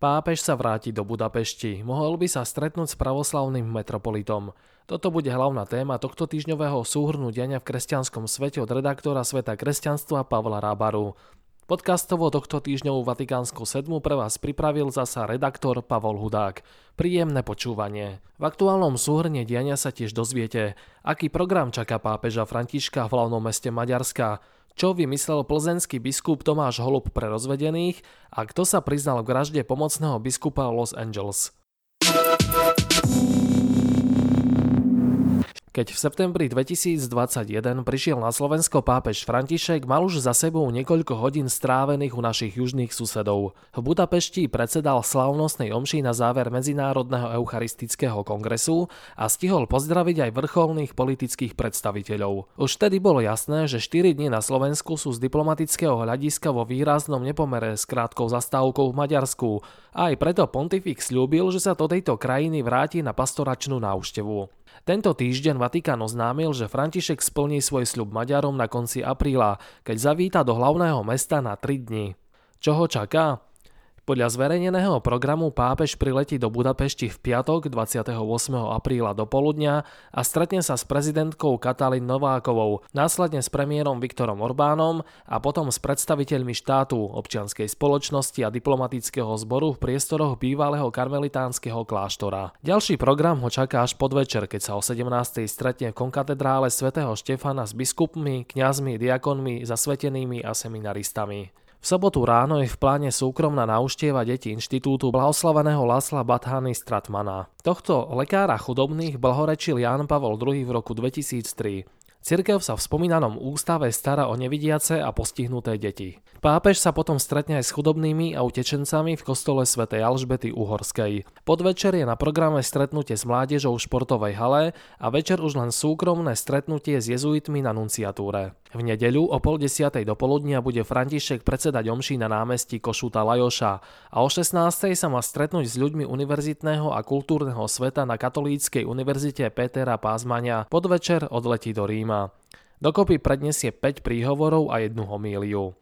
Pápež sa vráti do Budapešti. Mohol by sa stretnúť s pravoslavným metropolitom. Toto bude hlavná téma tohto týždňového súhrnu diania v kresťanskom svete od redaktora Sveta kresťanstva Pavla Rábaru. Podcastovo tohto týždňovú Vatikánsku sedmu pre vás pripravil zasa redaktor Pavol Hudák. Príjemné počúvanie. V aktuálnom súhrne diania sa tiež dozviete, aký program čaká pápeža Františka v hlavnom meste Maďarska, čo vymyslel plzenský biskup Tomáš Holub pre rozvedených a kto sa priznal v vražde pomocného biskupa Los Angeles. Keď v septembri 2021 prišiel na Slovensko pápež František, mal už za sebou niekoľko hodín strávených u našich južných susedov. V Budapešti predsedal slavnostnej omši na záver Medzinárodného eucharistického kongresu a stihol pozdraviť aj vrcholných politických predstaviteľov. Už vtedy bolo jasné, že 4 dní na Slovensku sú z diplomatického hľadiska vo výraznom nepomere s krátkou zastávkou v Maďarsku a aj preto pontifik slúbil, že sa do tejto krajiny vráti na pastoračnú návštevu. Tento týždeň Vatikán oznámil, že František splní svoj sľub Maďarom na konci apríla, keď zavíta do hlavného mesta na 3 dni. Čo ho čaká? Podľa zverejneného programu pápež priletí do Budapešti v piatok 28. apríla do poludnia a stretne sa s prezidentkou Katalin Novákovou, následne s premiérom Viktorom Orbánom a potom s predstaviteľmi štátu, občianskej spoločnosti a diplomatického zboru v priestoroch bývalého karmelitánskeho kláštora. Ďalší program ho čaká až podvečer, keď sa o 17. stretne v konkatedrále svätého Štefana s biskupmi, kňazmi, diakonmi, zasvetenými a seminaristami. V sobotu ráno je v pláne súkromná návšteva detí inštitútu blahoslaveného Lasla Bathany Stratmana. Tohto lekára chudobných blahorečil Ján Pavol II v roku 2003. Cirkev sa v spomínanom ústave stará o nevidiace a postihnuté deti. Pápež sa potom stretne aj s chudobnými a utečencami v kostole svätej Alžbety Uhorskej. Podvečer je na programe stretnutie s mládežou v športovej hale a večer už len súkromné stretnutie s jezuitmi na nunciatúre. V nedeľu o pol desiatej do poludnia bude František predsedať omší na námestí Košuta Lajoša a o 16. sa má stretnúť s ľuďmi univerzitného a kultúrneho sveta na Katolíckej univerzite Petera Pázmania. Podvečer odletí do Ríma. Dokopy predniesie 5 príhovorov a jednu homíliu.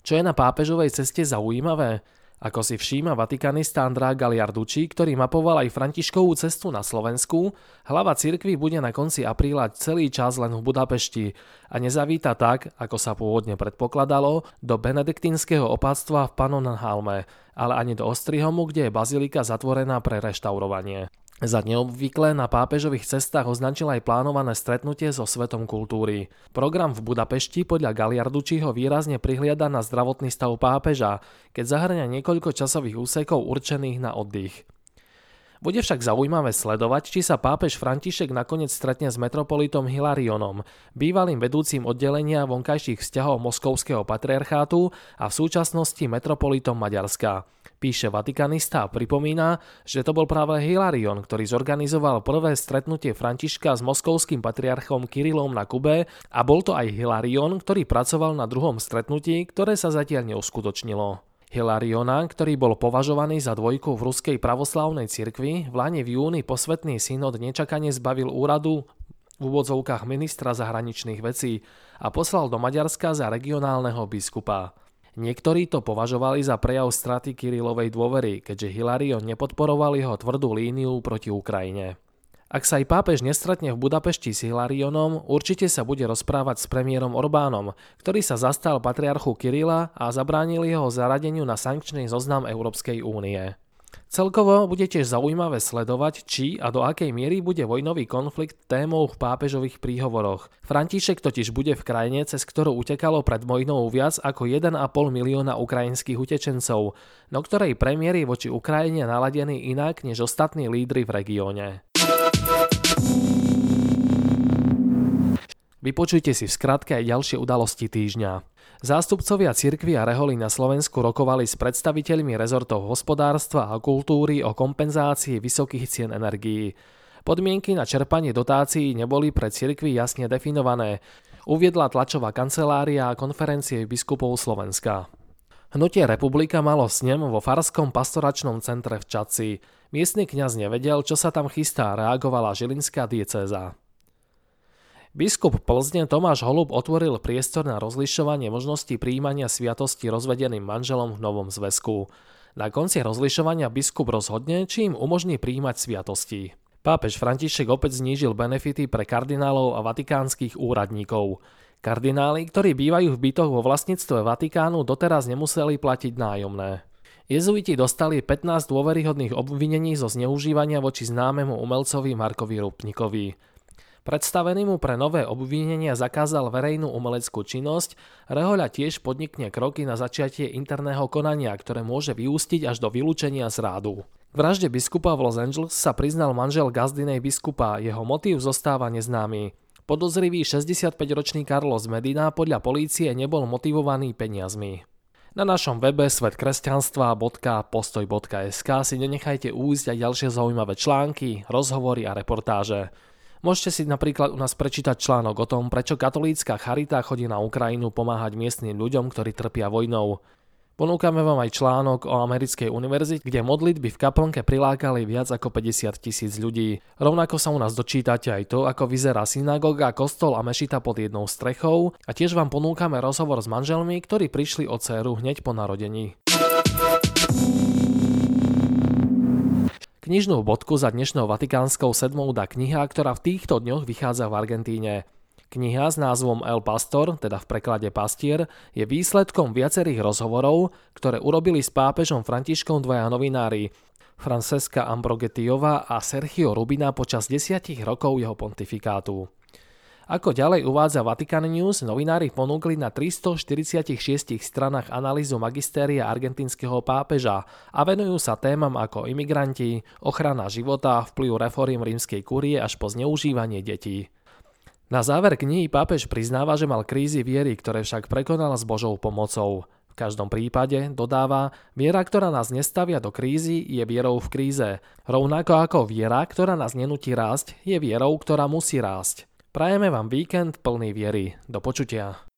Čo je na pápežovej ceste zaujímavé? Ako si všíma vatikanista Andrá Galiarducci, ktorý mapoval aj Františkovú cestu na Slovensku, hlava cirkvy bude na konci apríla celý čas len v Budapešti a nezavíta tak, ako sa pôvodne predpokladalo, do benediktínskeho opáctva v Pannonhalme, ale ani do Ostrihomu, kde je bazilika zatvorená pre reštaurovanie. Za neobvyklé na pápežových cestách označil aj plánované stretnutie so Svetom kultúry. Program v Budapešti podľa Galiardučiho výrazne prihliada na zdravotný stav pápeža, keď zahrania niekoľko časových úsekov určených na oddych. Bude však zaujímavé sledovať, či sa pápež František nakoniec stretne s metropolitom Hilarionom, bývalým vedúcim oddelenia vonkajších vzťahov Moskovského patriarchátu a v súčasnosti metropolitom Maďarska. Píše Vatikanista a pripomína, že to bol práve Hilarion, ktorý zorganizoval prvé stretnutie Františka s moskovským patriarchom Kirilom na Kube a bol to aj Hilarion, ktorý pracoval na druhom stretnutí, ktoré sa zatiaľ neuskutočnilo. Hilariona, ktorý bol považovaný za dvojku v ruskej pravoslavnej cirkvi, v Lani v júni posvetný synod nečakane zbavil úradu v úvodzovkách ministra zahraničných vecí a poslal do Maďarska za regionálneho biskupa. Niektorí to považovali za prejav straty Kirilovej dôvery, keďže Hilarion nepodporoval jeho tvrdú líniu proti Ukrajine. Ak sa aj pápež nestretne v Budapešti s Hilarionom, určite sa bude rozprávať s premiérom Orbánom, ktorý sa zastal patriarchu Kirila a zabránil jeho zaradeniu na sankčný zoznam Európskej únie. Celkovo bude tiež zaujímavé sledovať, či a do akej miery bude vojnový konflikt témou v pápežových príhovoroch. František totiž bude v krajine, cez ktorú utekalo pred vojnou viac ako 1,5 milióna ukrajinských utečencov, no ktorej premiér je voči Ukrajine naladený inak než ostatní lídry v regióne. Vypočujte si v skratke aj ďalšie udalosti týždňa. Zástupcovia cirkvy a reholy na Slovensku rokovali s predstaviteľmi rezortov hospodárstva a kultúry o kompenzácii vysokých cien energií. Podmienky na čerpanie dotácií neboli pre cirkvy jasne definované, uviedla tlačová kancelária a konferencie biskupov Slovenska. Hnutie Republika malo snem vo Farskom pastoračnom centre v Čaci. Miestny kňaz nevedel, čo sa tam chystá, reagovala Žilinská diecéza. Biskup Plzne Tomáš Holub otvoril priestor na rozlišovanie možností príjmania sviatosti rozvedeným manželom v novom zväzku. Na konci rozlišovania biskup rozhodne, či im umožní prijímať sviatosti. Pápež František opäť znížil benefity pre kardinálov a vatikánskych úradníkov. Kardináli, ktorí bývajú v bytoch vo vlastníctve Vatikánu, doteraz nemuseli platiť nájomné. Jezuiti dostali 15 dôveryhodných obvinení zo zneužívania voči známemu umelcovi Markovi Rupnikovi. Predstavený mu pre nové obvinenia zakázal verejnú umeleckú činnosť, Rehoľa tiež podnikne kroky na začiatie interného konania, ktoré môže vyústiť až do vylúčenia z rádu. K vražde biskupa v Los Angeles sa priznal manžel gazdinej biskupa, jeho motív zostáva neznámy. Podozrivý 65-ročný Carlos Medina podľa polície nebol motivovaný peniazmi. Na našom webe svetkresťanstva.postoj.sk si nenechajte újsť aj ďalšie zaujímavé články, rozhovory a reportáže. Môžete si napríklad u nás prečítať článok o tom, prečo katolícka charita chodí na Ukrajinu pomáhať miestnym ľuďom, ktorí trpia vojnou. Ponúkame vám aj článok o americkej univerzite, kde modlitby v kaplnke prilákali viac ako 50 tisíc ľudí. Rovnako sa u nás dočítate aj to, ako vyzerá synagoga, kostol a mešita pod jednou strechou a tiež vám ponúkame rozhovor s manželmi, ktorí prišli o dceru hneď po narodení. Knižnú bodku za dnešnou vatikánskou sedmou dá kniha, ktorá v týchto dňoch vychádza v Argentíne. Kniha s názvom El Pastor, teda v preklade Pastier, je výsledkom viacerých rozhovorov, ktoré urobili s pápežom Františkom dvaja novinári, Francesca Ambrogetiova a Sergio Rubina počas desiatich rokov jeho pontifikátu. Ako ďalej uvádza Vatican News, novinári ponúkli na 346 stranách analýzu magistéria argentínskeho pápeža a venujú sa témam ako imigranti, ochrana života, vplyv reforiem rímskej kurie až po zneužívanie detí. Na záver knihy pápež priznáva, že mal krízy viery, ktoré však prekonal s Božou pomocou. V každom prípade, dodáva, viera, ktorá nás nestavia do krízy, je vierou v kríze. Rovnako ako viera, ktorá nás nenutí rásť, je vierou, ktorá musí rásť. Prajeme vám víkend plný viery. Do počutia.